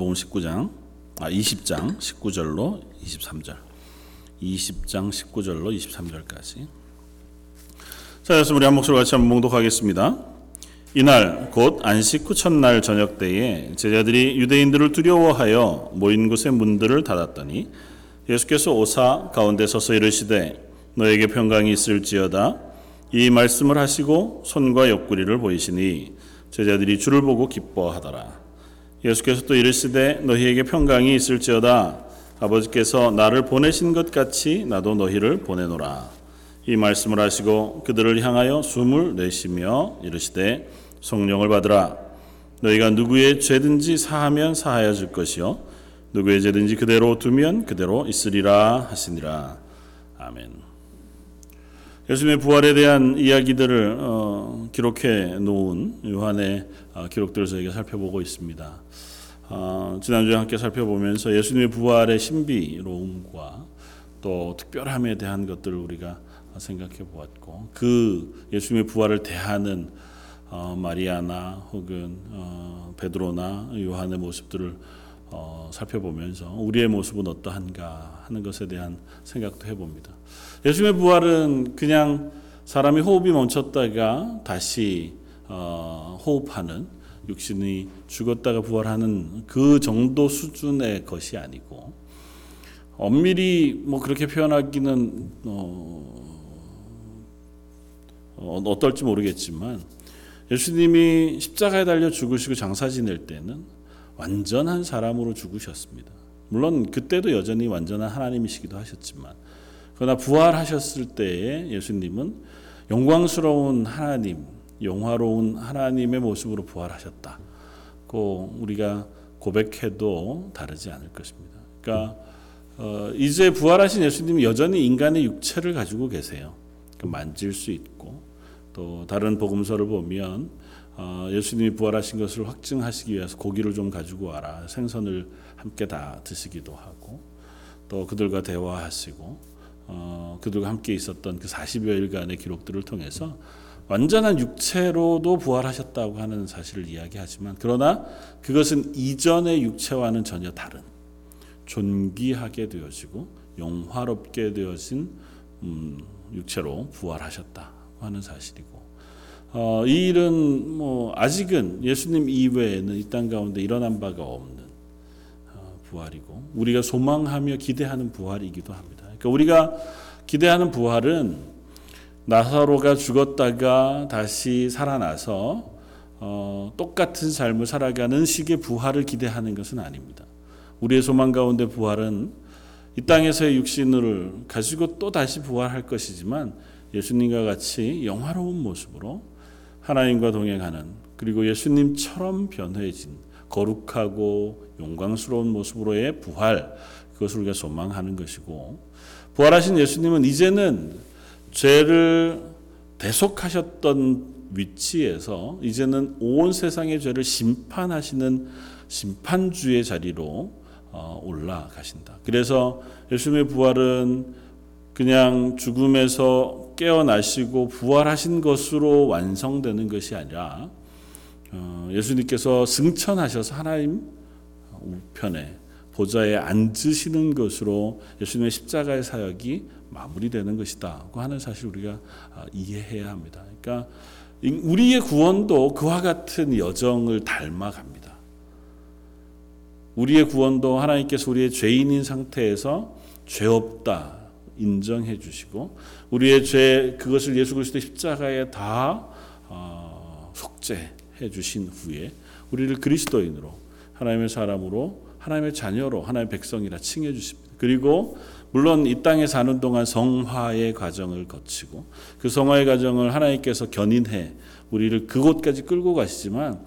복음 19장 아 20장 19절로 23절 20장 19절로 23절까지 자, 그래서 우리 한 목소리 같이 한번 봉독하겠습니다. 이날 곧 안식 후 첫날 저녁 때에 제자들이 유대인들을 두려워하여 모인 곳의 문들을 닫았더니 예수께서 오사 가운데 서서 이르시되 너에게 평강이 있을지어다 이 말씀을 하시고 손과 옆구리를 보이시니 제자들이 주를 보고 기뻐하더라. 예수께서 또 이르시되 너희에게 평강이 있을지어다. 아버지께서 나를 보내신 것 같이 나도 너희를 보내노라. 이 말씀을 하시고 그들을 향하여 숨을 내쉬며 이르시되 성령을 받으라. 너희가 누구의 죄든지 사하면 사하여 줄 것이요. 누구의 죄든지 그대로 두면 그대로 있으리라 하시니라. 아멘. 예수님의 부활에 대한 이야기들을 어, 기록해 놓은 요한의 어, 기록들을 저희가 살펴보고 있습니다. 어, 지난주에 함께 살펴보면서 예수님의 부활의 신비로움과 또 특별함에 대한 것들을 우리가 생각해 보았고 그 예수님의 부활을 대하는 어, 마리아나 혹은 어, 베드로나 요한의 모습들을 어, 살펴보면서 우리의 모습은 어떠한가 하는 것에 대한 생각도 해봅니다. 예수님의 부활은 그냥 사람이 호흡이 멈췄다가 다시 어, 호흡하는 육신이 죽었다가 부활하는 그 정도 수준의 것이 아니고 엄밀히 뭐 그렇게 표현하기는 어, 어, 어떨지 모르겠지만 예수님이 십자가에 달려 죽으시고 장사 지낼 때는 완전한 사람으로 죽으셨습니다. 물론 그때도 여전히 완전한 하나님이시기도 하셨지만 그러나 부활하셨을 때에 예수님은 영광스러운 하나님, 영화로운 하나님의 모습으로 부활하셨다 고 우리가 고백해도 다르지 않을 것입니다. 그러니까 어, 이제 부활하신 예수님이 여전히 인간의 육체를 가지고 계세요. 만질 수 있고 또 다른 복음서를 보면 어, 예수님이 부활하신 것을 확증하시기 위해서 고기를 좀 가지고 와라. 생선을 함께 다 드시기도 하고 또 그들과 대화하시고 어, 그들과 함께 있었던 그 40여일간의 기록들을 통해서 완전한 육체로도 부활하셨다고 하는 사실을 이야기하지만 그러나 그것은 이전의 육체와는 전혀 다른 존귀하게 되어지고 영화롭게 되어진 음, 육체로 부활하셨다고 하는 사실이고 어, 이 일은 뭐 아직은 예수님 이외에는 이 땅 가운데 일어난 바가 없는 어, 부활이고 우리가 소망하며 기대하는 부활이기도 합니다. 그러니까 우리가 기대하는 부활은 나사로가 죽었다가 다시 살아나서 어, 똑같은 삶을 살아가는 식의 부활을 기대하는 것은 아닙니다. 우리의 소망 가운데 부활은 이 땅에서의 육신을 가지고 또 다시 부활할 것이지만 예수님과 같이 영화로운 모습으로 하나님과 동행하는 그리고 예수님처럼 변해진 거룩하고 영광스러운 모습으로의 부활 그것을 우리가 소망하는 것이고 부활하신 예수님은 이제는 죄를 대속하셨던 위치에서 이제는 온 세상의 죄를 심판하시는 심판주의 자리로 어, 올라가신다. 그래서 예수님의 부활은 그냥 죽음에서 깨어나시고 부활하신 것으로 완성되는 것이 아니라 어, 예수님께서 승천하셔서 하나님 우편에 보좌에 앉으시는 것으로 예수님의 십자가의 사역이 마무리되는 것이다고 하는 사실 우리가 아, 이해해야 합니다. 그러니까 우리의 구원도 그와 같은 여정을 닮아갑니다. 우리의 구원도 하나님께서 우리의 죄인인 상태에서 죄 없다 인정해 주시고 우리의 죄 그것을 예수 그리스도의 십자가에 다 어, 속죄해 주신 후에 우리를 그리스도인으로 하나님의 사람으로 하나님의 자녀로 하나님의 백성이라 칭해 주십니다. 그리고 물론 이 땅에 사는 동안 성화의 과정을 거치고 그 성화의 과정을 하나님께서 견인해 우리를 그곳까지 끌고 가시지만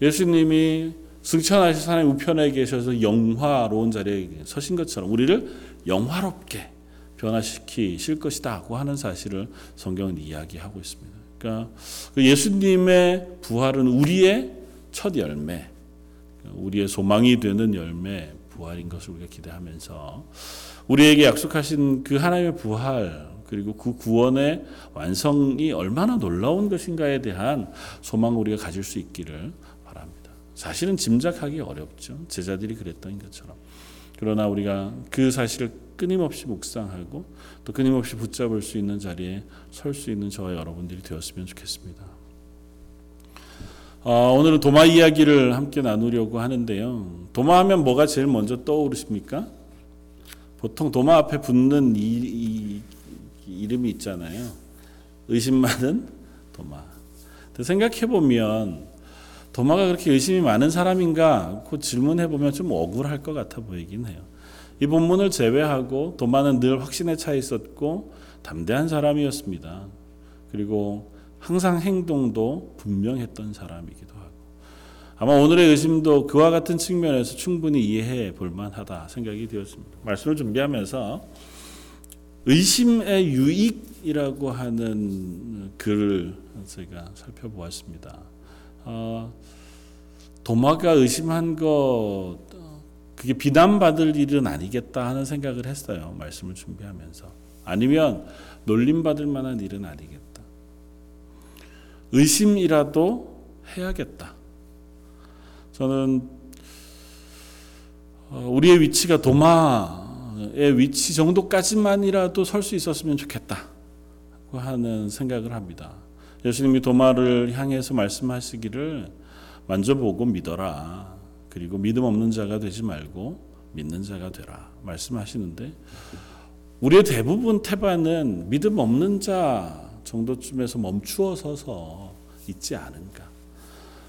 예수님이 승천하셔서 하나님 우편에 계셔서 영화로운 자리에 서신 것처럼 우리를 영화롭게 변화시키실 것이다고 하는 사실을 성경은 이야기하고 있습니다. 그러니까 그 예수님의 부활은 우리의 첫 열매, 우리의 소망이 되는 열매 부활인 것을 우리가 기대하면서 우리에게 약속하신 그 하나님의 부활 그리고 그 구원의 완성이 얼마나 놀라운 것인가에 대한 소망을 우리가 가질 수 있기를 바랍니다. 사실은 짐작하기 어렵죠. 제자들이 그랬던 것처럼. 그러나 우리가 그 사실을 끊임없이 묵상하고 또 끊임없이 붙잡을 수 있는 자리에 설 수 있는 저와 여러분들이 되었으면 좋겠습니다. 어, 오늘은 도마 이야기를 함께 나누려고 하는데요. 도마하면 뭐가 제일 먼저 떠오르십니까? 보통 도마 앞에 붙는 이, 이, 이 이름이 있잖아요. 의심 많은 도마. 생각해 보면 도마가 그렇게 의심이 많은 사람인가? 그 질문해 보면 좀 억울할 것 같아 보이긴 해요. 이 본문을 제외하고 도마는 늘 확신에 차 있었고 담대한 사람이었습니다. 그리고 항상 행동도 분명했던 사람이기도 하고 아마 오늘의 의심도 그와 같은 측면에서 충분히 이해해 볼 만하다 생각이 되었습니다. 말씀을 준비하면서 의심의 유익이라고 하는 글을 제가 살펴보았습니다. 어, 도마가 의심한 것 그게 비난받을 일은 아니겠다 하는 생각을 했어요. 말씀을 준비하면서 아니면 놀림받을 만한 일은 아니겠다. 의심이라도 해야겠다. 저는 어, 우리의 위치가 도마의 위치 정도까지만이라도 설 수 있었으면 좋겠다 하는 생각을 합니다. 예수님이 도마를 향해서 말씀하시기를 만져보고 믿어라. 그리고 믿음 없는 자가 되지 말고 믿는 자가 되라. 말씀하시는데 우리의 대부분 태반은 믿음 없는 자 정도쯤에서 멈추어 서서 있지 않은가.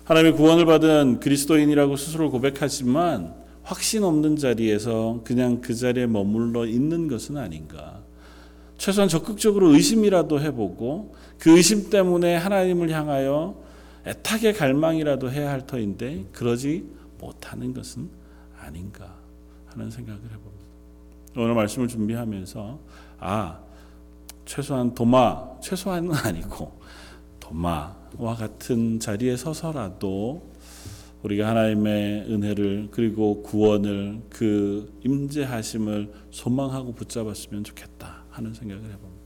하나님의 구원을 받은 그리스도인이라고 스스로 고백하지만 확신 없는 자리에서 그냥 그 자리에 머물러 있는 것은 아닌가. 최소한 적극적으로 의심이라도 해보고 그 의심 때문에 하나님을 향하여 애타게 갈망이라도 해야 할 터인데 그러지 못하는 것은 아닌가 하는 생각을 해봅니다. 오늘 말씀을 준비하면서 아 최소한 도마 최소한은 아니고 도마와 같은 자리에 서서라도 우리가 하나님의 은혜를 그리고 구원을 그 임재하심을 소망하고 붙잡았으면 좋겠다 하는 생각을 해봅니다.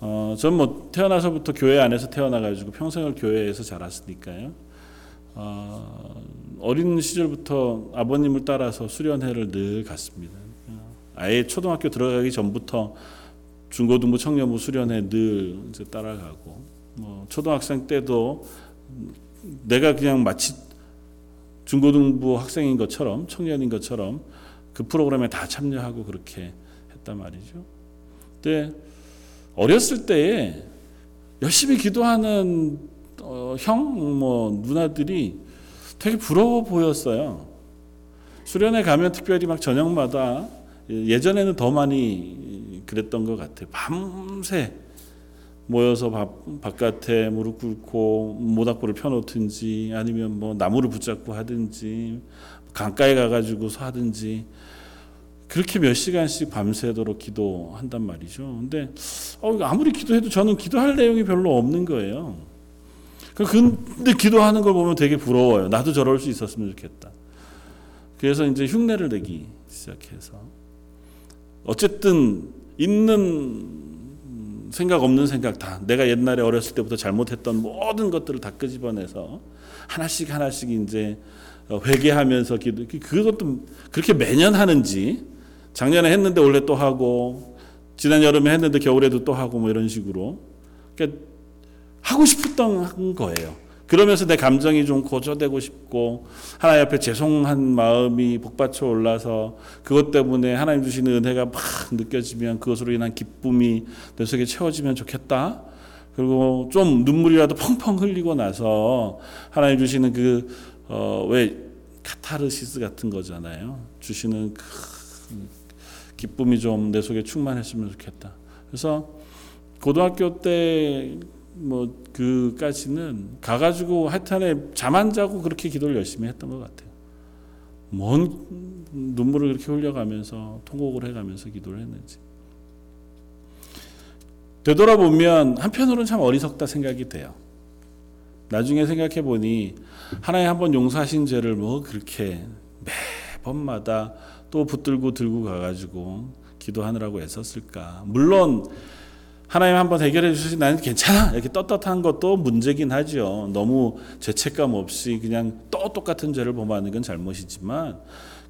어, 전 뭐 태어나서부터 교회 안에서 태어나가지고 평생을 교회에서 자랐으니까요. 어, 어린 시절부터 아버님을 따라서 수련회를 늘 갔습니다. 아예 초등학교 들어가기 전부터 중고등부 청년부 수련회 늘 이제 따라가고 뭐 초등학생 때도 내가 그냥 마치 중고등부 학생인 것처럼 청년인 것처럼 그 프로그램에 다 참여하고 그렇게 했단 말이죠. 근데 어렸을 때에 열심히 기도하는 어, 형, 뭐 누나들이 되게 부러워 보였어요. 수련회 가면 특별히 막 저녁마다 예전에는 더 많이 그랬던 것 같아요. 밤새 모여서 바, 바깥에 무릎 꿇고 모닥불을 펴놓든지 아니면 뭐 나무를 붙잡고 하든지 강가에 가가지고서 하든지 그렇게 몇 시간씩 밤새도록 기도한단 말이죠. 근데 어, 아무리 기도해도 저는 기도할 내용이 별로 없는 거예요. 그, 근데 기도하는 걸 보면 되게 부러워요. 나도 저럴 수 있었으면 좋겠다. 그래서 이제 흉내를 내기 시작해서 어쨌든 있는 생각 없는 생각 다 내가 옛날에 어렸을 때부터 잘못했던 모든 것들을 다 끄집어내서 하나씩 하나씩 이제 회개하면서 기도 그것도 그렇게 매년 하는지 작년에 했는데 올해 또 하고 지난 여름에 했는데 겨울에도 또 하고 뭐 이런 식으로 그러니까 하고 싶었던 거예요. 그러면서 내 감정이 좀 고조되고 싶고 하나님 앞에 죄송한 마음이 복받쳐 올라서 그것 때문에 하나님 주시는 은혜가 막 느껴지면 그것으로 인한 기쁨이 내 속에 채워지면 좋겠다. 그리고 좀 눈물이라도 펑펑 흘리고 나서 하나님 주시는 그어왜 카타르시스 같은 거잖아요. 주시는 그 기쁨이 좀 내 속에 충만했으면 좋겠다. 그래서 고등학교 때 뭐 그까지는 가가지고 하여튼에 잠 안 자고 그렇게 기도를 열심히 했던 것 같아요. 뭔 눈물을 그렇게 흘려가면서 통곡을 해가면서 기도를 했는지. 되돌아보면 한편으로는 참 어리석다 생각이 돼요. 나중에 생각해 보니 하나님 한번 용서하신 죄를 뭐 그렇게 매번마다 또 붙들고 들고 가가지고 기도하느라고 애썼을까. 물론 하나님 한번 해결해 주시 나는 괜찮아 이렇게 떳떳한 것도 문제긴 하죠. 너무 죄책감 없이 그냥 또 똑같은 죄를 범하는 건 잘못이지만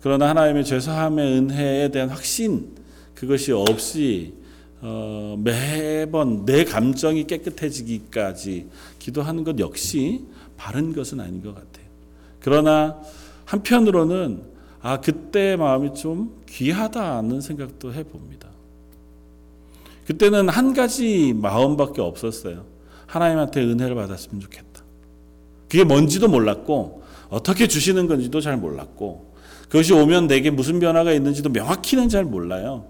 그러나 하나님의 죄사함의 은혜에 대한 확신 그것이 없이 어, 매번 내 감정이 깨끗해지기까지 기도하는 것 역시 바른 것은 아닌 것 같아요. 그러나 한편으로는 아 그때 마음이 좀 귀하다는 생각도 해봅니다. 그때는 한 가지 마음밖에 없었어요. 하나님한테 은혜를 받았으면 좋겠다. 그게 뭔지도 몰랐고 어떻게 주시는 건지도 잘 몰랐고 그것이 오면 내게 무슨 변화가 있는지도 명확히는 잘 몰라요.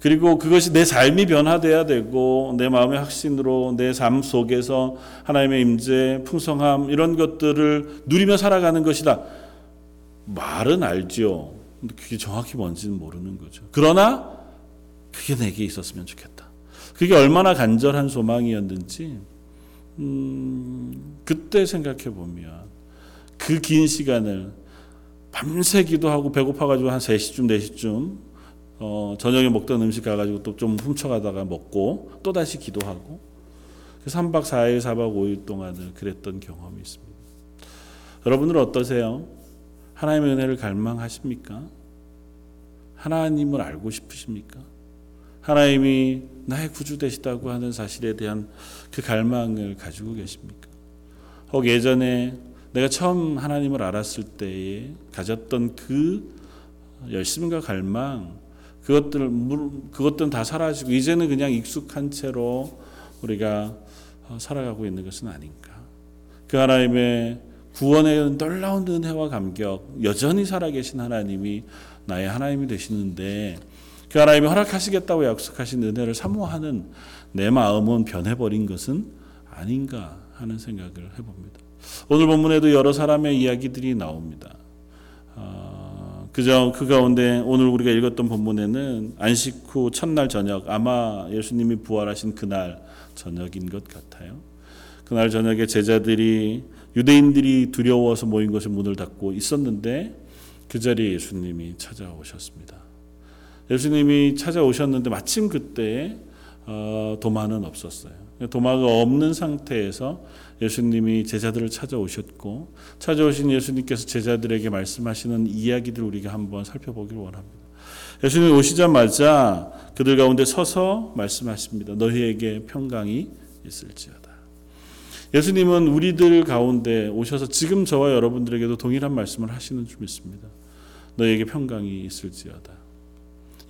그리고 그것이 내 삶이 변화돼야 되고 내 마음의 확신으로 내 삶 속에서 하나님의 임재, 풍성함 이런 것들을 누리며 살아가는 것이다. 말은 알지요. 그게 정확히 뭔지는 모르는 거죠. 그러나 그게 내게 있었으면 좋겠다. 그게 얼마나 간절한 소망이었는지 음, 그때 생각해 보면 그 긴 시간을 밤새 기도하고 배고파가지고 한 3시쯤 4시쯤 어, 저녁에 먹던 음식 가가지고 또 좀 훔쳐가다가 먹고 또 다시 기도하고 그 3박 4일 4박 5일 동안을 그랬던 경험이 있습니다. 여러분은 어떠세요? 하나님의 은혜를 갈망하십니까? 하나님을 알고 싶으십니까? 하나님이 나의 구주 되시다고 하는 사실에 대한 그 갈망을 가지고 계십니까? 혹 예전에 내가 처음 하나님을 알았을 때에 가졌던 그 열심과 갈망 그것들 그것들은 다 사라지고 이제는 그냥 익숙한 채로 우리가 살아가고 있는 것은 아닌가? 그 하나님의 구원의 놀라운 은혜와 감격 여전히 살아계신 하나님이 나의 하나님이 되시는데 그 하나님이 허락하시겠다고 약속하신 은혜를 사모하는 내 마음은 변해버린 것은 아닌가 하는 생각을 해봅니다. 오늘 본문에도 여러 사람의 이야기들이 나옵니다. 어, 그저 그 가운데 오늘 우리가 읽었던 본문에는 안식 후 첫날 저녁 아마 예수님이 부활하신 그날 저녁인 것 같아요. 그날 저녁에 제자들이 유대인들이 두려워서 모인 것에 문을 닫고 있었는데 그 자리에 예수님이 찾아오셨습니다. 예수님이 찾아오셨는데 마침 그때 어, 도마는 없었어요. 도마가 없는 상태에서 예수님이 제자들을 찾아오셨고 찾아오신 예수님께서 제자들에게 말씀하시는 이야기들 우리가 한번 살펴보기를 원합니다. 예수님 오시자마자 그들 가운데 서서 말씀하십니다. 너희에게 평강이 있을지어다. 예수님은 우리들 가운데 오셔서 지금 저와 여러분들에게도 동일한 말씀을 하시는 줄 믿습니다. 너희에게 평강이 있을지어다.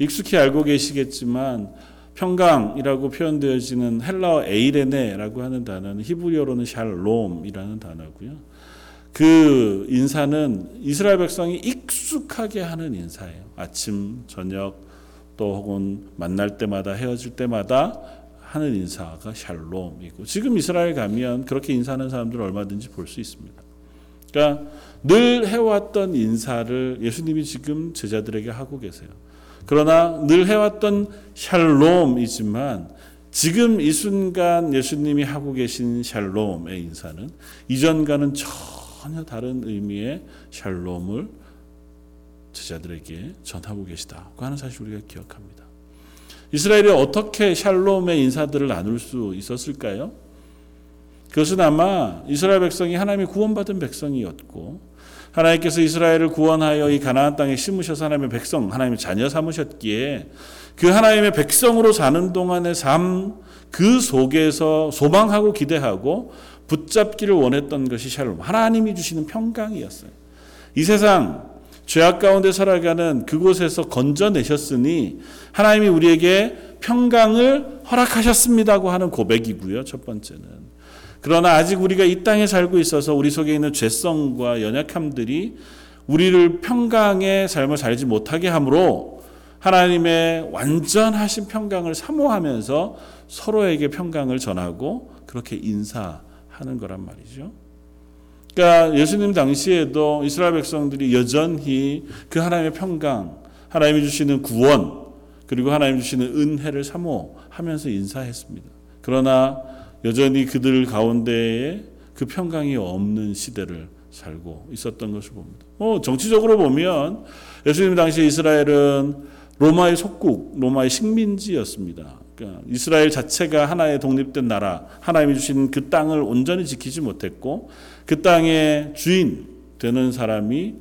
익숙히 알고 계시겠지만 평강이라고 표현되어지는 헬라어 에이레네라고 하는 단어는 히브리어로는 샬롬이라는 단어고요. 그 인사는 이스라엘 백성이 익숙하게 하는 인사예요. 아침, 저녁 또 혹은 만날 때마다 헤어질 때마다 하는 인사가 샬롬이고 지금 이스라엘 가면 그렇게 인사하는 사람들을 얼마든지 볼 수 있습니다. 그러니까 늘 해왔던 인사를 예수님이 지금 제자들에게 하고 계세요. 그러나 늘 해왔던 샬롬이지만 지금 이 순간 예수님이 하고 계신 샬롬의 인사는 이전과는 전혀 다른 의미의 샬롬을 제자들에게 전하고 계시다고 하는 사실 우리가 기억합니다. 이스라엘이 어떻게 샬롬의 인사들을 나눌 수 있었을까요? 그것은 아마 이스라엘 백성이 하나님의 구원받은 백성이었고 하나님께서 이스라엘을 구원하여 이 가나안 땅에 심으셔서 하나님의 백성, 하나님의 자녀 삼으셨기에 그 하나님의 백성으로 사는 동안의 삶 그 속에서 소망하고 기대하고 붙잡기를 원했던 것이 샬롬, 하나님이 주시는 평강이었어요. 이 세상 죄악 가운데 살아가는 그곳에서 건져내셨으니 하나님이 우리에게 평강을 허락하셨습니다고 하는 고백이고요. 첫 번째는. 그러나 아직 우리가 이 땅에 살고 있어서 우리 속에 있는 죄성과 연약함들이 우리를 평강의 삶을 살지 못하게 하므로 하나님의 완전하신 평강을 사모하면서 서로에게 평강을 전하고 그렇게 인사하는 거란 말이죠. 그러니까 예수님 당시에도 이스라엘 백성들이 여전히 그 하나님의 평강, 하나님이 주시는 구원, 그리고 하나님 주시는 은혜를 사모하면서 인사했습니다. 그러나 여전히 그들 가운데에 그 평강이 없는 시대를 살고 있었던 것을 봅니다. 뭐 정치적으로 보면 예수님 당시 이스라엘은 로마의 속국, 로마의 식민지였습니다. 그러니까 이스라엘 자체가 하나의 독립된 나라, 하나님이 주신 그 땅을 온전히 지키지 못했고 그 땅의 주인 되는 사람이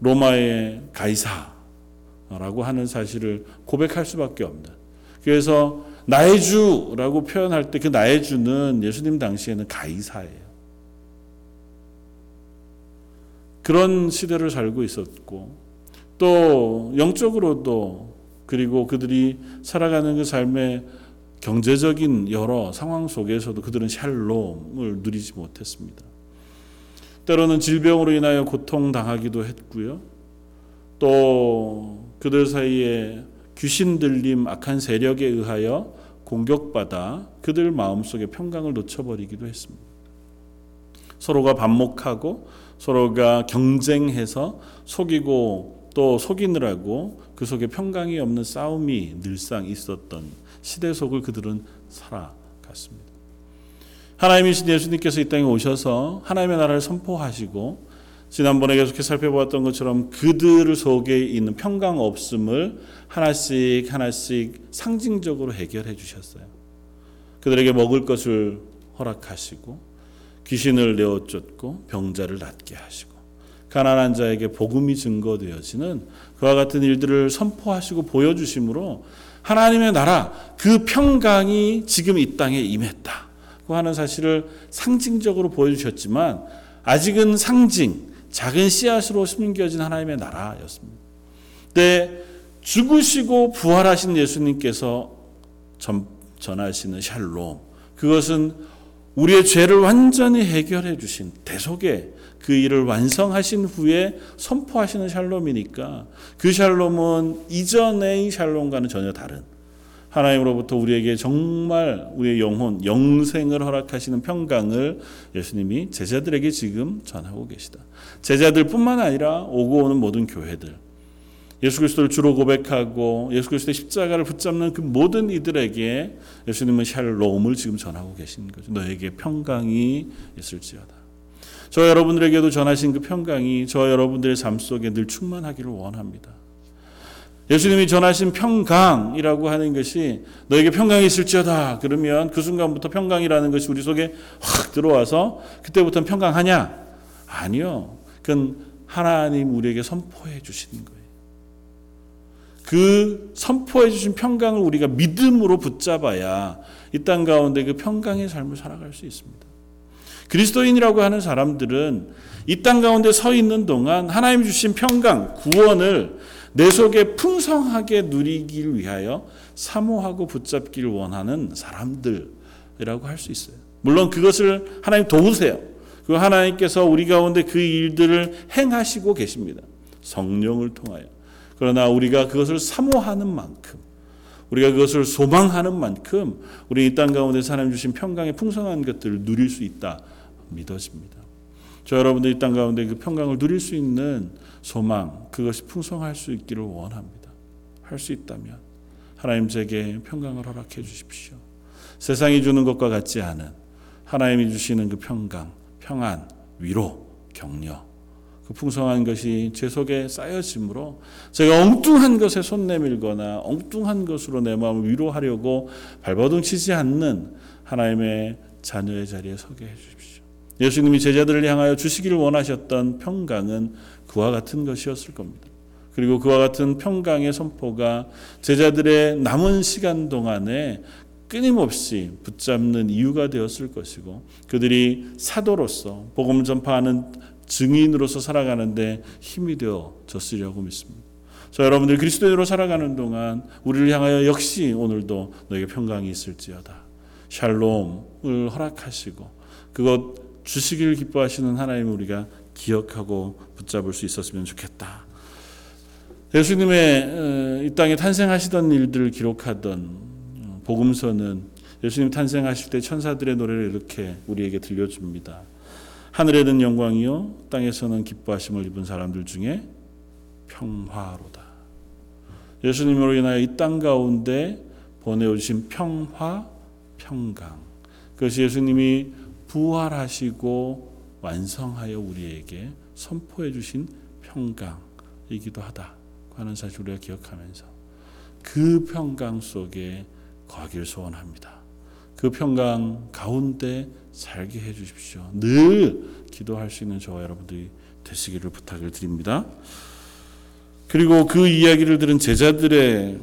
로마의 가이사라고 하는 사실을 고백할 수밖에 없는. 그래서 나의 주라고 표현할 때 그 나의 주는 예수님 당시에는 가이사예요. 그런 시대를 살고 있었고 또 영적으로도 그리고 그들이 살아가는 그 삶의 경제적인 여러 상황 속에서도 그들은 샬롬을 누리지 못했습니다. 때로는 질병으로 인하여 고통당하기도 했고요. 또 그들 사이에 귀신 들림 악한 세력에 의하여 공격받아 그들 마음속에 평강을 놓쳐버리기도 했습니다. 서로가 반목하고 서로가 경쟁해서 속이고 또 속이느라고 그 속에 평강이 없는 싸움이 늘상 있었던 시대 속을 그들은 살아갔습니다. 하나님이신 예수님께서 이 땅에 오셔서 하나님의 나라를 선포하시고 지난번에 계속해 살펴보았던 것처럼 그들 속에 있는 평강 없음을 하나씩 하나씩 상징적으로 해결해 주셨어요. 그들에게 먹을 것을 허락하시고 귀신을 내어 쫓고 병자를 낫게 하시고 가난한 자에게 복음이 증거되어지는 그와 같은 일들을 선포하시고 보여주심으로 하나님의 나라 그 평강이 지금 이 땅에 임했다. 고 하는 사실을 상징적으로 보여주셨지만 아직은 상징, 작은 씨앗으로 숨겨진 하나님의 나라였습니다. 때 죽으시고 부활하신 예수님께서 전, 전하시는 샬롬, 그것은 우리의 죄를 완전히 해결해 주신 대속의 그 일을 완성하신 후에 선포하시는 샬롬이니까 그 샬롬은 이전의 샬롬과는 전혀 다른 하나님으로부터 우리에게 정말 우리의 영혼, 영생을 허락하시는 평강을 예수님이 제자들에게 지금 전하고 계시다. 제자들뿐만 아니라 오고 오는 모든 교회들, 예수 그리스도를 주로 고백하고 예수 그리스도의 십자가를 붙잡는 그 모든 이들에게 예수님은 샬롬을 지금 전하고 계신 거죠. 너에게 평강이 있을지어다. 저 여러분들에게도 전하신 그 평강이 저 여러분들의 삶 속에 늘 충만하기를 원합니다. 예수님이 전하신 평강이라고 하는 것이 너에게 평강이 있을지어다. 그러면 그 순간부터 평강이라는 것이 우리 속에 확 들어와서 그때부터는 평강하냐? 아니요. 그건 하나님 우리에게 선포해 주시는 거예요. 그 선포해 주신 평강을 우리가 믿음으로 붙잡아야 이 땅 가운데 그 평강의 삶을 살아갈 수 있습니다. 그리스도인이라고 하는 사람들은 이 땅 가운데 서 있는 동안 하나님 주신 평강, 구원을 내 속에 풍성하게 누리길 위하여 사모하고 붙잡길 원하는 사람들이라고 할 수 있어요. 물론 그것을 하나님 도우세요. 그 하나님께서 우리 가운데 그 일들을 행하시고 계십니다. 성령을 통하여. 그러나 우리가 그것을 사모하는 만큼 우리가 그것을 소망하는 만큼 우리 이 땅 가운데 하나님 주신 평강의 풍성한 것들을 누릴 수 있다 믿어집니다. 저 여러분들 이 땅 가운데 그 평강을 누릴 수 있는 소망 그것이 풍성할 수 있기를 원합니다. 할 수 있다면 하나님 제게 평강을 허락해 주십시오. 세상이 주는 것과 같지 않은 하나님이 주시는 그 평강, 평안, 위로, 격려 그 풍성한 것이 제 속에 쌓여짐으로 제가 엉뚱한 것에 손 내밀거나 엉뚱한 것으로 내 마음을 위로하려고 발버둥 치지 않는 하나님의 자녀의 자리에 서게 해 주십시오. 예수님이 제자들을 향하여 주시기를 원하셨던 평강은 그와 같은 것이었을 겁니다. 그리고 그와 같은 평강의 선포가 제자들의 남은 시간 동안에 끊임없이 붙잡는 이유가 되었을 것이고 그들이 사도로서 복음 전파하는 증인으로서 살아가는데 힘이 되어졌으려고 믿습니다. 저 여러분들 그리스도인으로 살아가는 동안 우리를 향하여 역시 오늘도 너에게 평강이 있을지어다. 샬롬을 허락하시고 그것 주시기를 기뻐하시는 하나님을 우리가 기억하고 붙잡을 수 있었으면 좋겠다. 예수님의 이 땅에 탄생하시던 일들을 기록하던 복음서는 예수님 탄생하실 때 천사들의 노래를 이렇게 우리에게 들려줍니다. 하늘에는 영광이요 땅에서는 기뻐하심을 입은 사람들 중에 평화로다. 예수님으로 인하여 이 땅 가운데 보내오신 평화, 평강. 그것이 예수님이 부활하시고 완성하여 우리에게 선포해 주신 평강이기도 하다 하는 사실 우리가 기억하면서 그 평강 속에 거하길 소원합니다. 그 평강 가운데 살게 해 주십시오. 늘 기도할 수 있는 저와 여러분들이 되시기를 부탁을 드립니다. 그리고 그 이야기를 들은 제자들의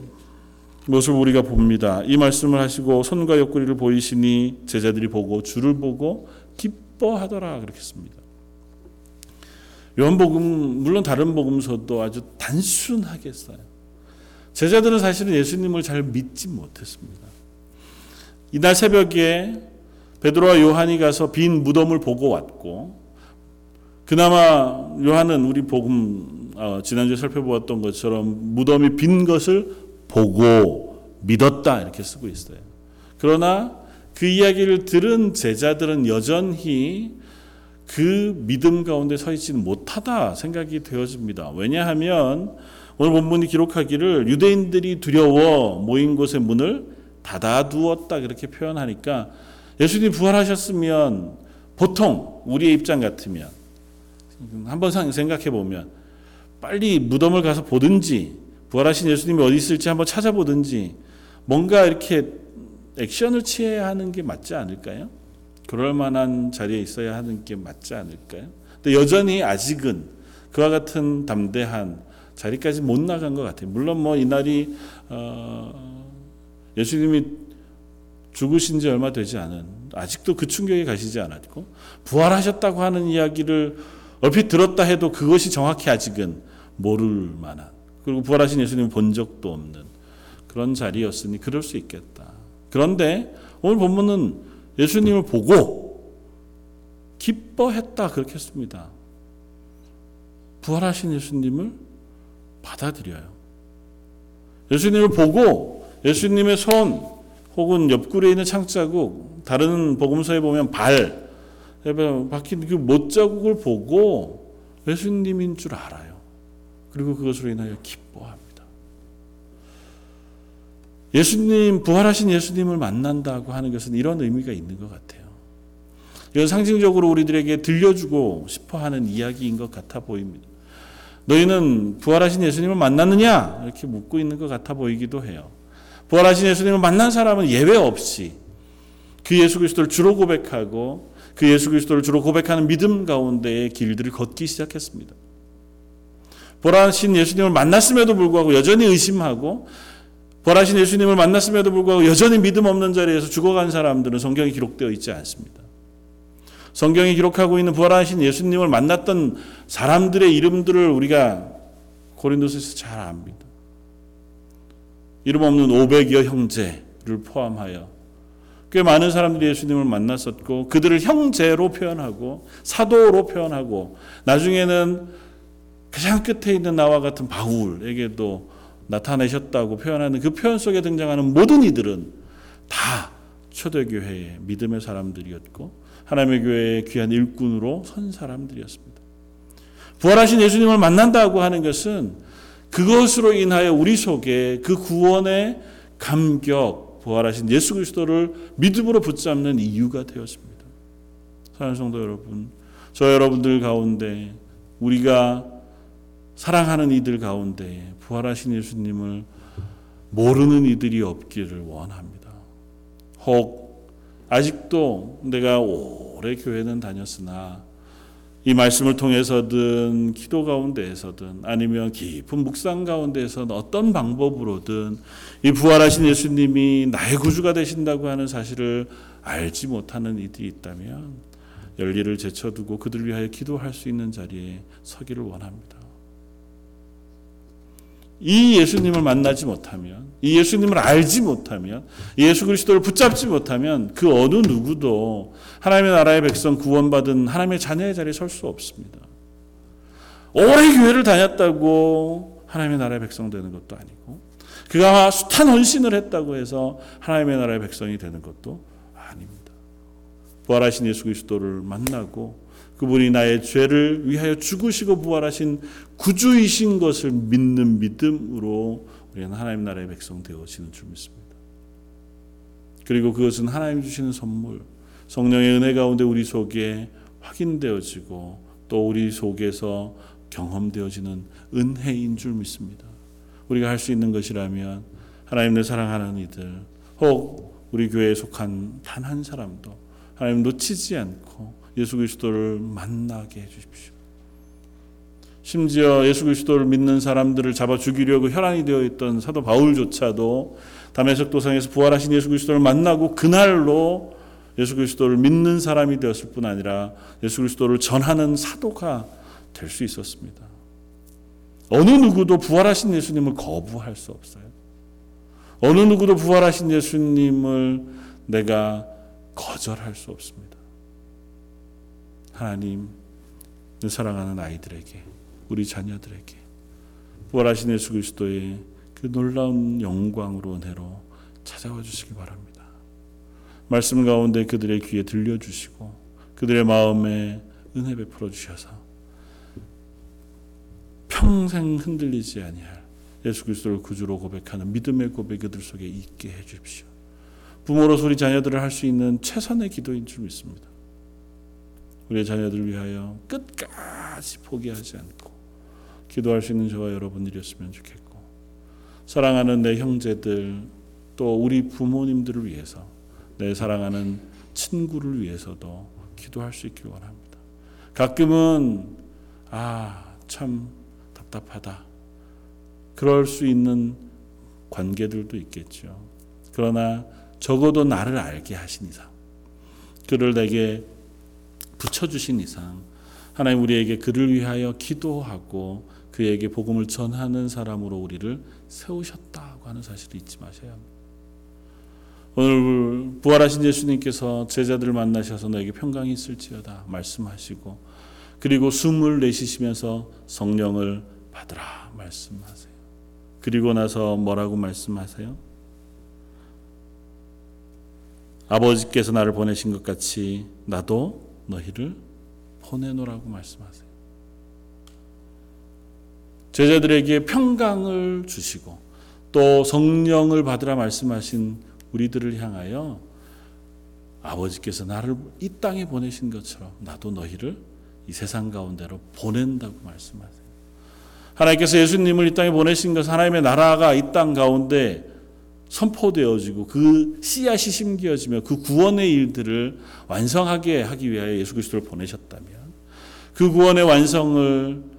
모습을 우리가 봅니다. 이 말씀을 하시고 손과 옆구리를 보이시니 제자들이 보고 주를 보고 기뻐하더라 그렇게 씁니다. 요한복음 물론 다른 복음서도 아주 단순하게 써요. 제자들은 사실은 예수님을 잘 믿지 못했습니다. 이날 새벽에 베드로와 요한이 가서 빈 무덤을 보고 왔고 그나마 요한은 우리 복음 어, 지난주에 살펴보았던 것처럼 무덤이 빈 것을 보고 믿었다 이렇게 쓰고 있어요. 그러나 그 이야기를 들은 제자들은 여전히 그 믿음 가운데 서 있지는 못하다 생각이 되어집니다. 왜냐하면 오늘 본문이 기록하기를 유대인들이 두려워 모인 곳의 문을 닫아두었다 그렇게 표현하니까 예수님 부활하셨으면 보통 우리의 입장 같으면 한번 생각해 보면 빨리 무덤을 가서 보든지 부활하신 예수님이 어디 있을지 한번 찾아보든지 뭔가 이렇게 액션을 취해야 하는 게 맞지 않을까요? 그럴 만한 자리에 있어야 하는 게 맞지 않을까요? 근데 여전히 아직은 그와 같은 담대한 자리까지 못 나간 것 같아요. 물론 뭐 이날이 어 예수님이 죽으신 지 얼마 되지 않은 아직도 그 충격에 가시지 않았고 부활하셨다고 하는 이야기를 얼핏 들었다 해도 그것이 정확히 아직은 모를 만한 그리고 부활하신 예수님 본 적도 없는 그런 자리였으니 그럴 수 있겠다. 그런데 오늘 본문은 예수님을 보고 기뻐했다 그렇게 했습니다. 부활하신 예수님을 받아들여요. 예수님을 보고 예수님의 손 혹은 옆구리에 있는 창자국 다른 복음서에 보면 발 박힌 그 못자국을 보고 예수님인 줄 알아요. 그리고 그것으로 인하여 기뻐합니다. 예수님 부활하신 예수님을 만난다고 하는 것은 이런 의미가 있는 것 같아요. 이건 상징적으로 우리들에게 들려주고 싶어 하는 이야기인 것 같아 보입니다. 너희는 부활하신 예수님을 만났느냐 이렇게 묻고 있는 것 같아 보이기도 해요. 부활하신 예수님을 만난 사람은 예외 없이 그 예수 그리스도를 주로 고백하고 그 예수 그리스도를 주로 고백하는 믿음 가운데의 길들을 걷기 시작했습니다. 부활하신 예수님을 만났음에도 불구하고 여전히 의심하고 부활하신 예수님을 만났음에도 불구하고 여전히 믿음 없는 자리에서 죽어간 사람들은 성경에 기록되어 있지 않습니다. 성경이 기록하고 있는 부활하신 예수님을 만났던 사람들의 이름들을 우리가 고린도서에서 잘 압니다. 이름 없는 500여 형제를 포함하여 꽤 많은 사람들이 예수님을 만났었고 그들을 형제로 표현하고 사도로 표현하고 나중에는 가장 끝에 있는 나와 같은 바울에게도 나타내셨다고 표현하는 그 표현 속에 등장하는 모든 이들은 다 초대교회의 믿음의 사람들이었고 하나님의 교회의 귀한 일꾼으로 선 사람들이었습니다. 부활하신 예수님을 만난다고 하는 것은 그것으로 인하여 우리 속에 그 구원의 감격, 부활하신 예수 그리스도를 믿음으로 붙잡는 이유가 되었습니다. 사랑하는 성도 여러분, 저 여러분들 가운데 우리가 사랑하는 이들 가운데 부활하신 예수님을 모르는 이들이 없기를 원합니다. 혹 아직도 내가 오래 교회는 다녔으나 이 말씀을 통해서든 기도 가운데에서든 아니면 깊은 묵상 가운데에서는 어떤 방법으로든 이 부활하신 예수님이 나의 구주가 되신다고 하는 사실을 알지 못하는 이들이 있다면 열리를 제쳐두고 그들 위하여 기도할 수 있는 자리에 서기를 원합니다. 이 예수님을 만나지 못하면, 이 예수님을 알지 못하면, 예수 그리스도를 붙잡지 못하면 그 어느 누구도 하나님의 나라의 백성 구원받은 하나님의 자녀의 자리에 설 수 없습니다. 오래 교회를 다녔다고 하나님의 나라의 백성 되는 것도 아니고, 그가 숱한 헌신을 했다고 해서 하나님의 나라의 백성이 되는 것도 아닙니다. 부활하신 예수 그리스도를 만나고 그분이 나의 죄를 위하여 죽으시고 부활하신 구주이신 것을 믿는 믿음으로 우리는 하나님 나라의 백성 되어지는 줄 믿습니다. 그리고 그것은 하나님 주시는 선물, 성령의 은혜 가운데 우리 속에 확인되어지고 또 우리 속에서 경험되어지는 은혜인 줄 믿습니다. 우리가 할 수 있는 것이라면 하나님을 사랑하는 이들 혹 우리 교회에 속한 단 한 사람도 하나님 놓치지 않고 예수 그리스도를 만나게 해 주십시오. 심지어 예수 그리스도를 믿는 사람들을 잡아 죽이려고 혈안이 되어 있던 사도 바울조차도 담에색 도상에서 부활하신 예수 그리스도를 만나고 그날로 예수 그리스도를 믿는 사람이 되었을 뿐 아니라 예수 그리스도를 전하는 사도가 될 수 있었습니다. 어느 누구도 부활하신 예수님을 거부할 수 없어요. 어느 누구도 부활하신 예수님을 내가 거절할 수 없습니다. 하나님, 사랑하는 아이들에게, 우리 자녀들에게 부활하신 예수 그리스도의 그 놀라운 영광으로 은혜로 찾아와 주시기 바랍니다. 말씀 가운데 그들의 귀에 들려주시고 그들의 마음에 은혜 베풀어 주셔서 평생 흔들리지 아니할 예수 그리스도를 구주로 고백하는 믿음의 고백 그들 속에 있게 해 주십시오. 부모로서 우리 자녀들을 할 수 있는 최선의 기도인 줄 믿습니다. 우리의 자녀들을 위하여 끝까지 포기하지 않고 기도할 수 있는 저와 여러분들이었으면 좋겠고 사랑하는 내 형제들 또 우리 부모님들을 위해서 내 사랑하는 친구를 위해서도 기도할 수 있길 원합니다. 가끔은 아 참 답답하다. 그럴 수 있는 관계들도 있겠죠. 그러나 적어도 나를 알게 하신 이상, 그를 내게 붙여주신 이상, 하나님 우리에게 그를 위하여 기도하고 그에게 복음을 전하는 사람으로 우리를 세우셨다고 하는 사실을 잊지 마셔야 합니다. 오늘 부활하신 예수님께서 제자들을 만나셔서 너에게 평강이 있을지어다 말씀하시고 그리고 숨을 내쉬시면서 성령을 받으라 말씀하세요. 그리고 나서 뭐라고 말씀하세요? 아버지께서 나를 보내신 것 같이 나도 너희를 보내노라고 말씀하세요. 제자들에게 평강을 주시고 또 성령을 받으라 말씀하신 우리들을 향하여 아버지께서 나를 이 땅에 보내신 것처럼 나도 너희를 이 세상 가운데로 보낸다고 말씀하세요. 하나님께서 예수님을 이 땅에 보내신 것은 하나님의 나라가 이 땅 가운데 선포되어지고 그 씨앗이 심겨지며 그 구원의 일들을 완성하게 하기 위하여 예수 그리스도를 보내셨다면 그 구원의 완성을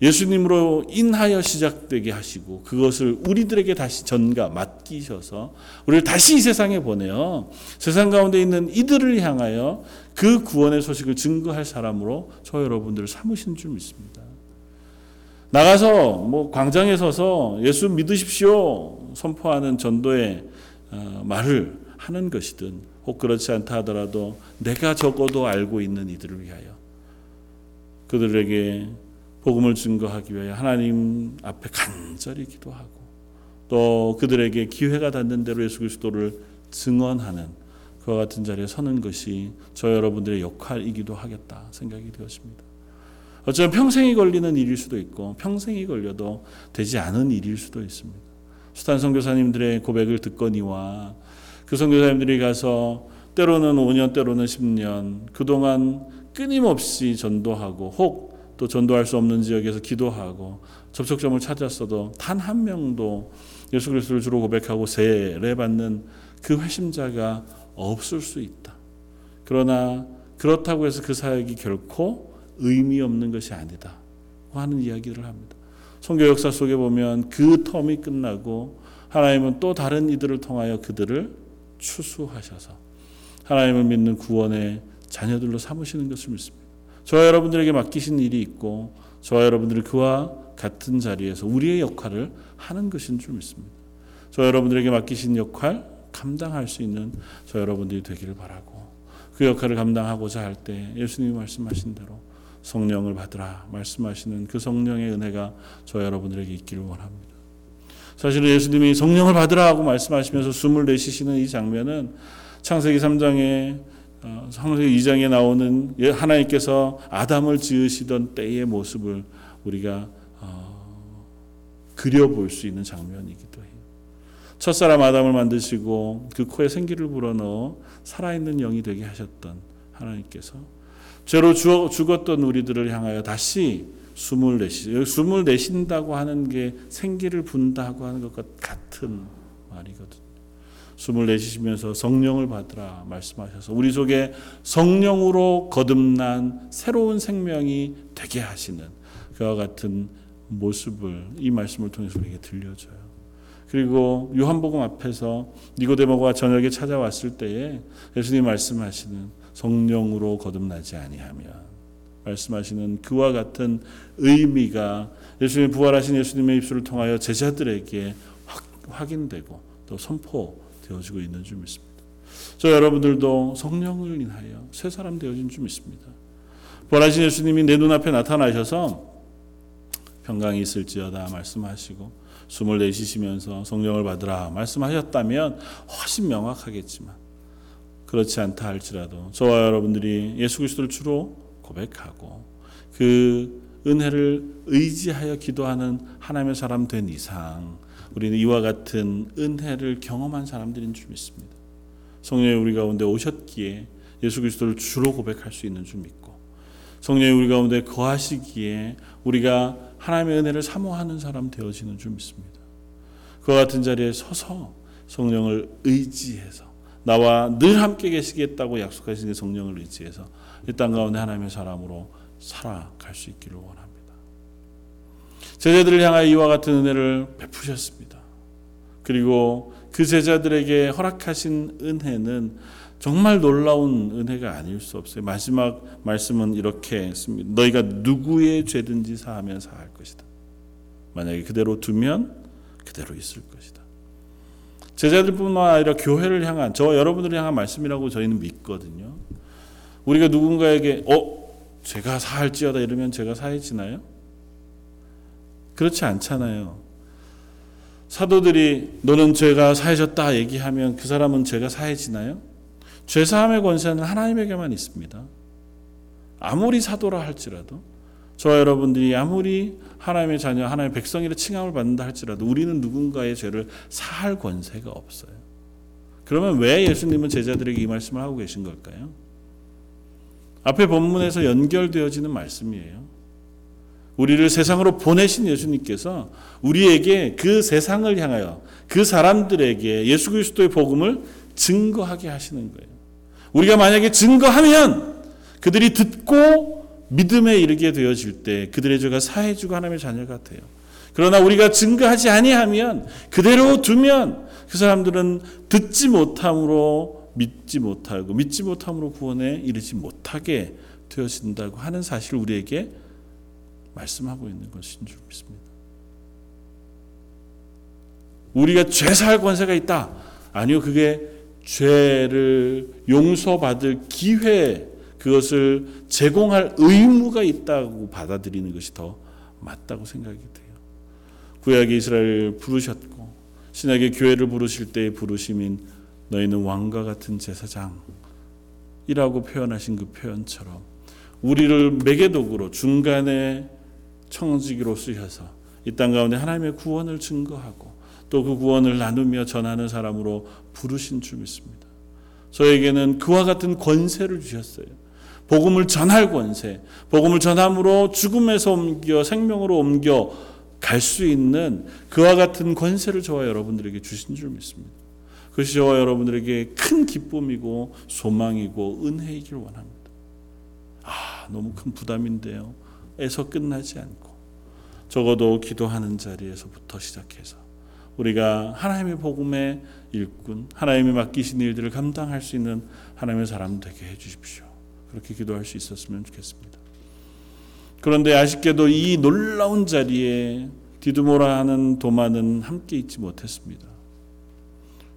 예수님으로 인하여 시작되게 하시고 그것을 우리들에게 다시 전가 맡기셔서 우리를 다시 이 세상에 보내어 세상 가운데 있는 이들을 향하여 그 구원의 소식을 증거할 사람으로 저 여러분들을 삼으신 줄 믿습니다. 나가서 뭐 광장에 서서 예수 믿으십시오 선포하는 전도의 어, 말을 하는 것이든 혹 그렇지 않다 하더라도 내가 적어도 알고 있는 이들을 위하여 그들에게 복음을 증거하기 위하여 하나님 앞에 간절히 기도하고 또 그들에게 기회가 닿는 대로 예수 그리스도를 증언하는 그와 같은 자리에 서는 것이 저 여러분들의 역할이기도 하겠다 생각이 되었습니다. 어쩌면 평생이 걸리는 일일 수도 있고 평생이 걸려도 되지 않은 일일 수도 있습니다. 수탄 선교사님들의 고백을 듣거니와 그 선교사님들이 가서 때로는 5년 때로는 10년 그동안 끊임없이 전도하고 혹 또 전도할 수 없는 지역에서 기도하고 접촉점을 찾았어도 단 한 명도 예수 그리스도를 주로 고백하고 세례 받는 그 회심자가 없을 수 있다. 그러나 그렇다고 해서 그 사역이 결코 의미 없는 것이 아니다. 하는 이야기를 합니다. 성교 역사 속에 보면 그 텀이 끝나고 하나님은 또 다른 이들을 통하여 그들을 추수하셔서 하나님을 믿는 구원의 자녀들로 삼으시는 것을 믿습니다. 저와 여러분들에게 맡기신 일이 있고 저와 여러분들이 그와 같은 자리에서 우리의 역할을 하는 것인 줄 믿습니다. 저 여러분들에게 맡기신 역할 감당할 수 있는 저 여러분들이 되기를 바라고 그 역할을 감당하고자 할 때 예수님이 말씀하신 대로 성령을 받으라 말씀하시는 그 성령의 은혜가 저 여러분들에게 있기를 원합니다. 사실은 예수님이 성령을 받으라 하고 말씀하시면서 숨을 내쉬시는 이 장면은 창세기 3장에 어, 창세기 2장에 나오는 예, 하나님께서 아담을 지으시던 때의 모습을 우리가 어, 그려볼 수 있는 장면이기도 해요. 첫사람 아담을 만드시고 그 코에 생기를 불어넣어 살아있는 영이 되게 하셨던 하나님께서 죄로 죽었던 우리들을 향하여 다시 숨을 내시 숨을 내쉰다고 하는 게 생기를 분다고 하는 것과 같은 말이거든요. 숨을 내쉬시면서 성령을 받으라 말씀하셔서 우리 속에 성령으로 거듭난 새로운 생명이 되게 하시는 그와 같은 모습을 이 말씀을 통해서 우리에게 들려줘요. 그리고 요한복음 앞에서 니고데모가 저녁에 찾아왔을 때에 예수님 말씀하시는 성령으로 거듭나지 아니하면 말씀하시는 그와 같은 의미가 예수님 부활하신 예수님의 입술을 통하여 제자들에게 확, 확인되고 또 선포되어지고 있는 줄 믿습니다. 저 여러분들도 성령을 인하여 새 사람 되어진 줄 믿습니다. 부활하신 예수님이 내 눈앞에 나타나셔서 평강이 있을지어다 말씀하시고 숨을 내쉬시면서 성령을 받으라 말씀하셨다면 훨씬 명확하겠지만 그렇지 않다 할지라도 저와 여러분들이 예수 그리스도를 주로 고백하고 그 은혜를 의지하여 기도하는 하나님의 사람 된 이상 우리는 이와 같은 은혜를 경험한 사람들인 줄 믿습니다. 성령이 우리 가운데 오셨기에 예수 그리스도를 주로 고백할 수 있는 줄 믿고 성령이 우리 가운데 거하시기에 우리가 하나님의 은혜를 사모하는 사람 되어지는 줄 믿습니다. 그와 같은 자리에 서서 성령을 의지해서 나와 늘 함께 계시겠다고 약속하신 성령을 의지해서 이 땅 가운데 하나님의 사람으로 살아갈 수 있기를 원합니다. 제자들을 향하여 이와 같은 은혜를 베푸셨습니다. 그리고 그 제자들에게 허락하신 은혜는 정말 놀라운 은혜가 아닐 수 없어요. 마지막 말씀은 이렇게 했습니다. 너희가 누구의 죄든지 사하면 사할 것이다. 만약에 그대로 두면 그대로 있을 것이다. 제자들뿐만 아니라 교회를 향한 저와 여러분들을 향한 말씀이라고 저희는 믿거든요. 우리가 누군가에게 어 제가 사할지어다 이러면 제가 사해지나요? 그렇지 않잖아요. 사도들이 너는 죄가 사해졌다 얘기하면 그 사람은 죄가 사해지나요? 죄 사함의 권세는 하나님에게만 있습니다. 아무리 사도라 할지라도 저와 여러분들이 아무리 하나님의 자녀, 하나님의 백성이라 칭함을 받는다 할지라도 우리는 누군가의 죄를 사할 권세가 없어요. 그러면 왜 예수님은 제자들에게 이 말씀을 하고 계신 걸까요? 앞에 본문에서 연결되어지는 말씀이에요. 우리를 세상으로 보내신 예수님께서 우리에게 그 세상을 향하여 그 사람들에게 예수 그리스도의 복음을 증거하게 하시는 거예요. 우리가 만약에 증거하면 그들이 듣고 믿음에 이르게 되어질 때 그들의 죄가 사해주고 하나님의 자녀가 돼요. 그러나 우리가 증거하지 아니하면 그대로 두면 그 사람들은 듣지 못함으로 믿지 못하고 믿지 못함으로 구원에 이르지 못하게 되어진다고 하는 사실을 우리에게 말씀하고 있는 것인 줄 믿습니다. 우리가 죄 사할 권세가 있다. 아니요, 그게 죄를 용서받을 기회, 그것을 제공할 의무가 있다고 받아들이는 것이 더 맞다고 생각이 돼요. 구약의 이스라엘 부르셨고 신약의 교회를 부르실 때의 부르심인 너희는 왕과 같은 제사장이라고 표현하신 그 표현처럼 우리를 매개독으로 중간에 청지기로 쓰셔서 이 땅 가운데 하나님의 구원을 증거하고 또 그 구원을 나누며 전하는 사람으로 부르신 줄 믿습니다. 저에게는 그와 같은 권세를 주셨어요. 복음을 전할 권세, 복음을 전함으로 죽음에서 옮겨 생명으로 옮겨 갈 수 있는 그와 같은 권세를 저와 여러분들에게 주신 줄 믿습니다. 그것이 저와 여러분들에게 큰 기쁨이고 소망이고 은혜이길 원합니다. 아, 너무 큰 부담인데요. 에서 끝나지 않고 적어도 기도하는 자리에서부터 시작해서 우리가 하나님의 복음의 일꾼, 하나님이 맡기신 일들을 감당할 수 있는 하나님의 사람 되게 해 주십시오. 그렇게 기도할 수 있었으면 좋겠습니다. 그런데 아쉽게도 이 놀라운 자리에 디드모라 하는 도마는 함께 있지 못했습니다.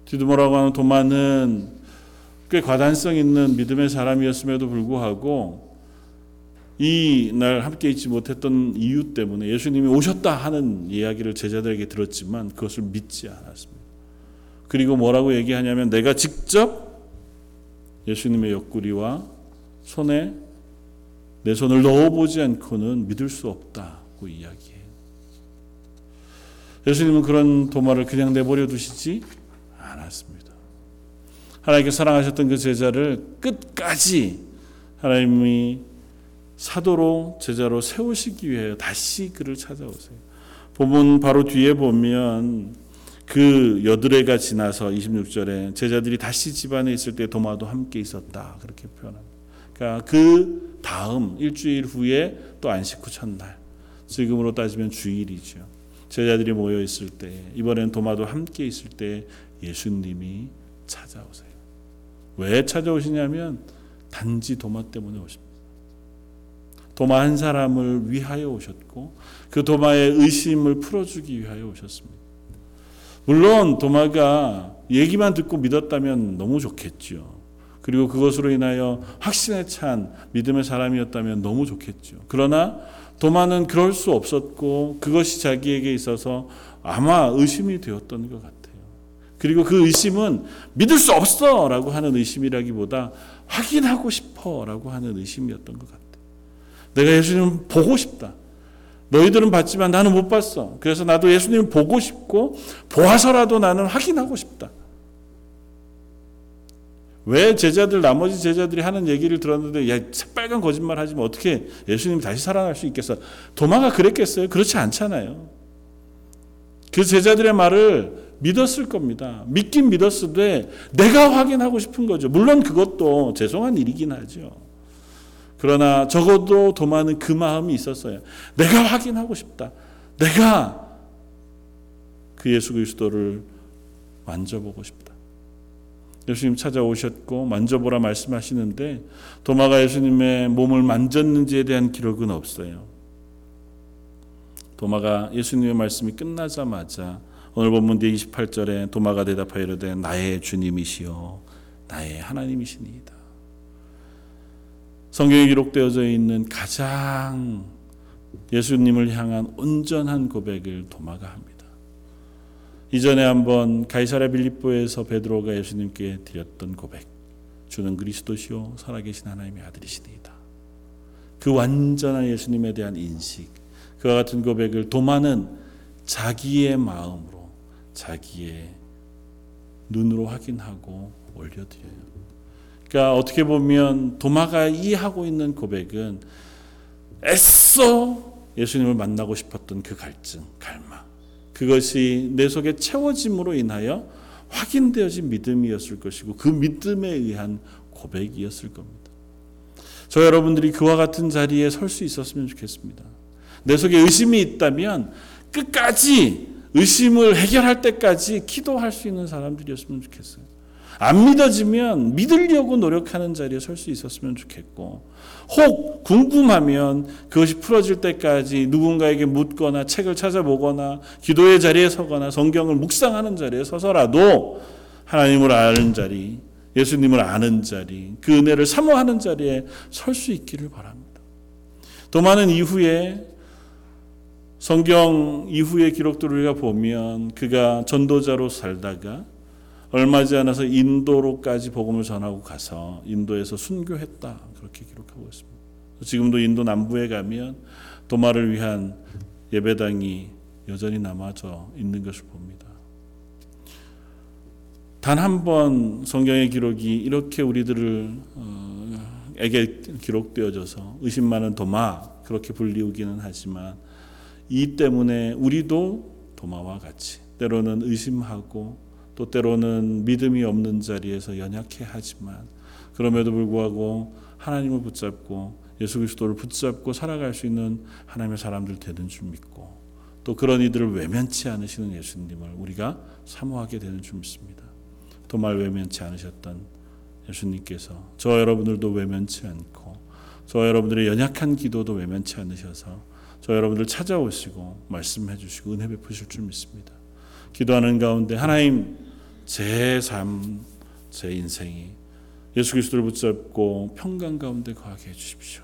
디드모라고 하는 도마는 꽤 과단성 있는 믿음의 사람이었음에도 불구하고 이 날 함께 있지 못했던 이유 때문에 예수님이 오셨다 하는 이야기를 제자들에게 들었지만 그것을 믿지 않았습니다. 그리고 뭐라고 얘기하냐면 내가 직접 예수님의 옆구리와 손에 내 손을 넣어보지 않고는 믿을 수 없다고 이야기해요. 예수님은 그런 도마를 그냥 내버려 두시지 않았습니다. 하나님께 사랑하셨던 그 제자를 끝까지 하나님이 사도로 제자로 세우시기 위해 다시 그를 찾아오세요. 본문 바로 뒤에 보면 그 여드레가 지나서 26절에 제자들이 다시 집안에 있을 때 도마도 함께 있었다. 그렇게 표현합니다. 그러니까 그 다음 일주일 후에 또 안식 후 첫날. 지금으로 따지면 주일이죠. 제자들이 모여 있을 때 이번엔 도마도 함께 있을 때 예수님이 찾아오세요. 왜 찾아오시냐면 단지 도마 때문에 오십니다. 도마 한 사람을 위하여 오셨고 그 도마의 의심을 풀어주기 위하여 오셨습니다. 물론 도마가 얘기만 듣고 믿었다면 너무 좋겠죠. 그리고 그것으로 인하여 확신에 찬 믿음의 사람이었다면 너무 좋겠죠. 그러나 도마는 그럴 수 없었고 그것이 자기에게 있어서 아마 의심이 되었던 것 같아요. 그리고 그 의심은 믿을 수 없어 라고 하는 의심이라기보다 확인하고 싶어 라고 하는 의심이었던 것 같아요. 내가 예수님을 보고 싶다. 너희들은 봤지만 나는 못 봤어. 그래서 나도 예수님을 보고 싶고 보아서라도 나는 확인하고 싶다. 왜 제자들 나머지 제자들이 하는 얘기를 들었는데 야 새빨간 거짓말 하지만 어떻게 예수님이 다시 살아날 수 있겠어? 도마가 그랬겠어요? 그렇지 않잖아요. 그 제자들의 말을 믿었을 겁니다. 믿긴 믿었으되 내가 확인하고 싶은 거죠. 물론 그것도 죄송한 일이긴 하죠. 그러나 적어도 도마는 그 마음이 있었어요. 내가 확인하고 싶다. 내가 그 예수 그리스도를 만져보고 싶다. 예수님 찾아오셨고 만져보라 말씀하시는데 도마가 예수님의 몸을 만졌는지에 대한 기록은 없어요. 도마가 예수님의 말씀이 끝나자마자 오늘 본문 뒤 28절에 도마가 대답하여 이르되 나의 주님이시요 나의 하나님이시니이다. 성경에 기록되어져 있는 가장 예수님을 향한 온전한 고백을 도마가 합니다. 이전에 한번 가이사랴 빌립보에서 베드로가 예수님께 드렸던 고백. 주는 그리스도시요 살아계신 하나님의 아들이시니이다. 그 완전한 예수님에 대한 인식, 그와 같은 고백을 도마는 자기의 마음으로, 자기의 눈으로 확인하고 올려드려요. 그러니까 어떻게 보면 도마가 이해하고 있는 고백은 애써 예수님을 만나고 싶었던 그 갈증, 갈망. 그것이 내 속에 채워짐으로 인하여 확인되어진 믿음이었을 것이고 그 믿음에 의한 고백이었을 겁니다. 저 여러분들이 그와 같은 자리에 설 수 있었으면 좋겠습니다. 내 속에 의심이 있다면 끝까지 의심을 해결할 때까지 기도할 수 있는 사람들이었으면 좋겠어요. 안 믿어지면 믿으려고 노력하는 자리에 설 수 있었으면 좋겠고, 혹 궁금하면 그것이 풀어질 때까지 누군가에게 묻거나 책을 찾아보거나 기도의 자리에 서거나 성경을 묵상하는 자리에 서서라도 하나님을 아는 자리, 예수님을 아는 자리, 그 은혜를 사모하는 자리에 설 수 있기를 바랍니다. 도마는 이후에 성경 이후의 기록들을 우리가 보면 그가 전도자로 살다가 얼마 지 않아서 인도로까지 복음을 전하고 가서 인도에서 순교했다. 그렇게 기록하고 있습니다. 지금도 인도 남부에 가면 도마를 위한 예배당이 여전히 남아져 있는 것을 봅니다. 단 한 번 성경의 기록이 이렇게 우리들을 어, 에게 기록되어져서 의심 많은 도마 그렇게 불리우기는 하지만 이 때문에 우리도 도마와 같이 때로는 의심하고 또 때로는 믿음이 없는 자리에서 연약해 하지만 그럼에도 불구하고 하나님을 붙잡고 예수 그리스도를 붙잡고 살아갈 수 있는 하나님의 사람들 되는 줄 믿고 또 그런 이들을 외면치 않으시는 예수님을 우리가 사모하게 되는 줄 믿습니다. 도말 외면치 않으셨던 예수님께서 저 여러분들도 외면치 않고 저 여러분들의 연약한 기도도 외면치 않으셔서 저 여러분들 찾아오시고 말씀해 주시고 은혜 베푸실 줄 믿습니다. 기도하는 가운데 하나님 제 삶, 제 인생이 예수 그리스도를 붙잡고 평강 가운데 거하게 해 주십시오.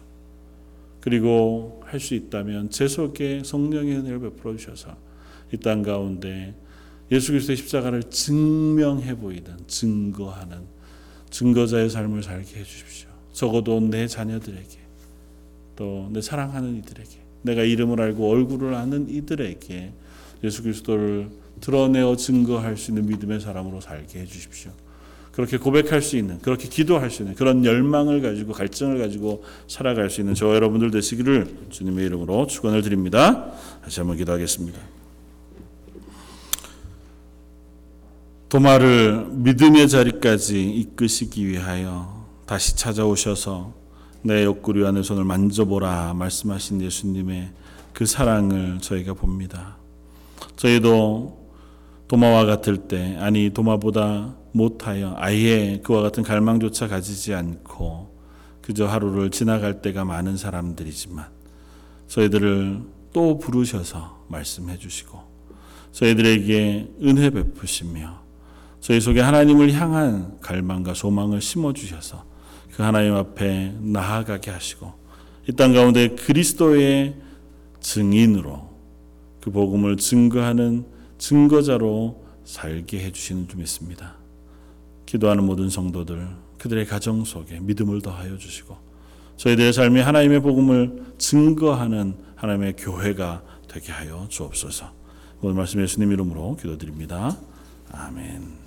그리고 할 수 있다면 제 속에 성령의 은혜를 베풀어 주셔서 이 땅 가운데 예수 그리스도의 십자가를 증명해 보이는 증거하는 증거자의 삶을 살게 해 주십시오. 적어도 내 자녀들에게 또 내 사랑하는 이들에게 내가 이름을 알고 얼굴을 아는 이들에게 예수 그리스도를 드러내어 증거할 수 있는 믿음의 사람으로 살게 해 주십시오. 그렇게 고백할 수 있는, 그렇게 기도할 수 있는 그런 열망을 가지고 갈증을 가지고 살아갈 수 있는 저 여러분들 되시기를 주님의 이름으로 축원을 드립니다. 다시 한번 기도하겠습니다. 도마를 믿음의 자리까지 이끄시기 위하여 다시 찾아오셔서 내 옆구리 안에 손을 만져보라 말씀하신 예수님의 그 사랑을 저희가 봅니다. 저희도 도마와 같을 때 아니 도마보다 못하여 아예 그와 같은 갈망조차 가지지 않고 그저 하루를 지나갈 때가 많은 사람들이지만 저희들을 또 부르셔서 말씀해 주시고 저희들에게 은혜 베푸시며 저희 속에 하나님을 향한 갈망과 소망을 심어 주셔서 그 하나님 앞에 나아가게 하시고 이 땅 가운데 그리스도의 증인으로 그 복음을 증거하는 증거자로 살게 해주시는 줄 믿습니다. 기도하는 모든 성도들 그들의 가정 속에 믿음을 더하여 주시고 저희들의 삶이 하나님의 복음을 증거하는 하나님의 교회가 되게 하여 주옵소서. 오늘 말씀 예수님 이름으로 기도드립니다. 아멘.